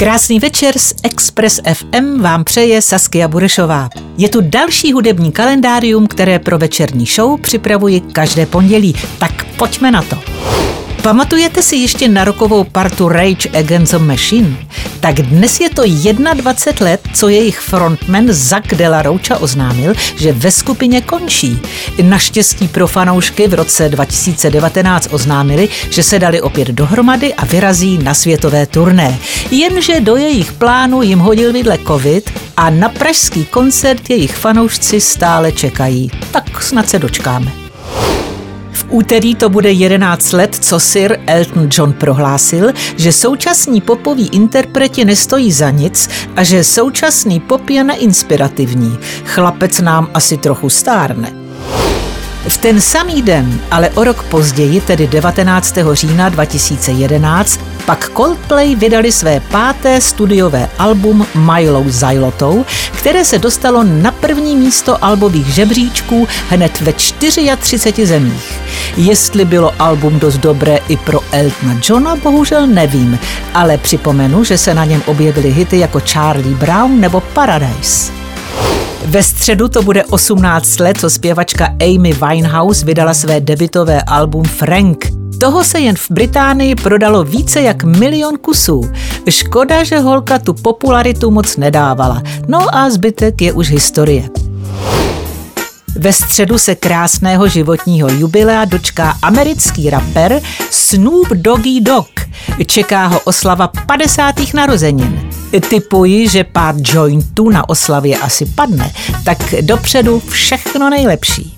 Krásný večer z Express FM vám přeje Saskia Burešová. Je tu další hudební kalendárium, které pro večerní show připravuji každé pondělí. Tak pojďme na to. Pamatujete si ještě na rokovou partu Rage Against the Machine? Tak dnes je to 21 let, co jejich frontman Zach de la Rocha oznámil, že ve skupině končí. Naštěstí pro fanoušky v roce 2019 oznámili, že se dali opět dohromady a vyrazí na světové turné. Jenže do jejich plánu jim hodil vidle covid a na pražský koncert jejich fanoušci stále čekají. Tak snad se dočkáme úterý to bude 11 let, co Sir Elton John prohlásil, že současní popoví interpreti nestojí za nic a že současný pop je neinspirativní. Chlapec nám asi trochu stárne. V ten samý den, ale o rok později, tedy 19. října 2011, pak Coldplay vydali své páté studiové album Milo Zajlotou, které se dostalo na první místo albových žebříčků hned ve 34 zemích. Jestli bylo album dost dobré i pro Eltona Johna, bohužel nevím, ale připomenu, že se na něm objevily hity jako Charlie Brown nebo Paradise. Ve středu to bude 18 let, co zpěvačka Amy Winehouse vydala své debitové album Frank. Toho se jen v Británii prodalo více jak milion kusů. Škoda, že holka tu popularitu moc nedávala. No a zbytek je už historie. Ve středu se krásného životního jubilea dočká americký rapper Snoop Doggy Dogg. Čeká ho oslava 50. narozenin. Typuji, že pár jointů na oslavě asi padne, tak dopředu všechno nejlepší.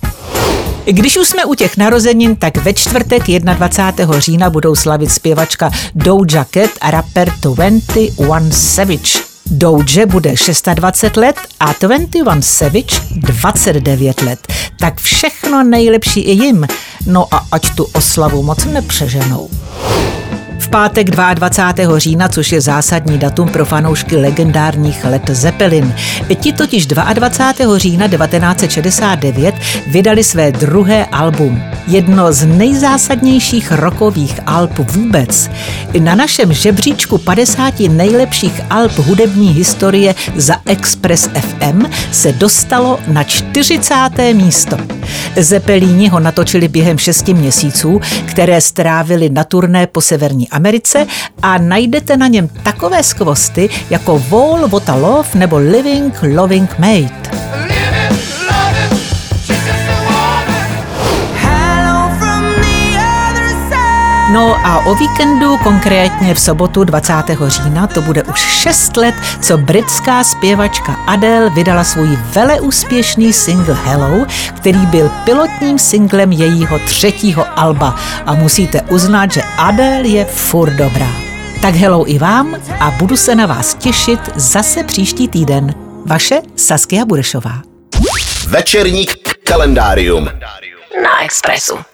Když už jsme u těch narozenin, tak ve čtvrtek 21. října budou slavit zpěvačka Doja Cat a rapper 21 Savage. Doge bude 26 let a 21 Savage 29 let. Tak všechno nejlepší i jim. No a ať tu oslavu moc nepřeženou. Pátek 22. října, což je zásadní datum pro fanoušky legendárních let Zeppelin. Ti totiž 22. října 1969 vydali své druhé album. Jedno z nejzásadnějších rokových alb vůbec. Na našem žebříčku 50 nejlepších alb hudební historie za Express FM se dostalo na 40. místo. Zeppelini ho natočili během 6 měsíců, které strávili na turné po severní Americe a najdete na něm takové skvosty jako Wall, What a Love nebo Living, Loving Mate. No a o víkendu, konkrétně v sobotu 20. října, to bude už 6 let, co britská zpěvačka Adele vydala svůj veleúspěšný single Hello, který byl pilotním singlem jejího třetího alba. A musíte uznat, že Adele je furt dobrá. Tak hello i vám a budu se na vás těšit zase příští týden. Vaše Saskia Burešová. Večerník kalendárium na Expressu.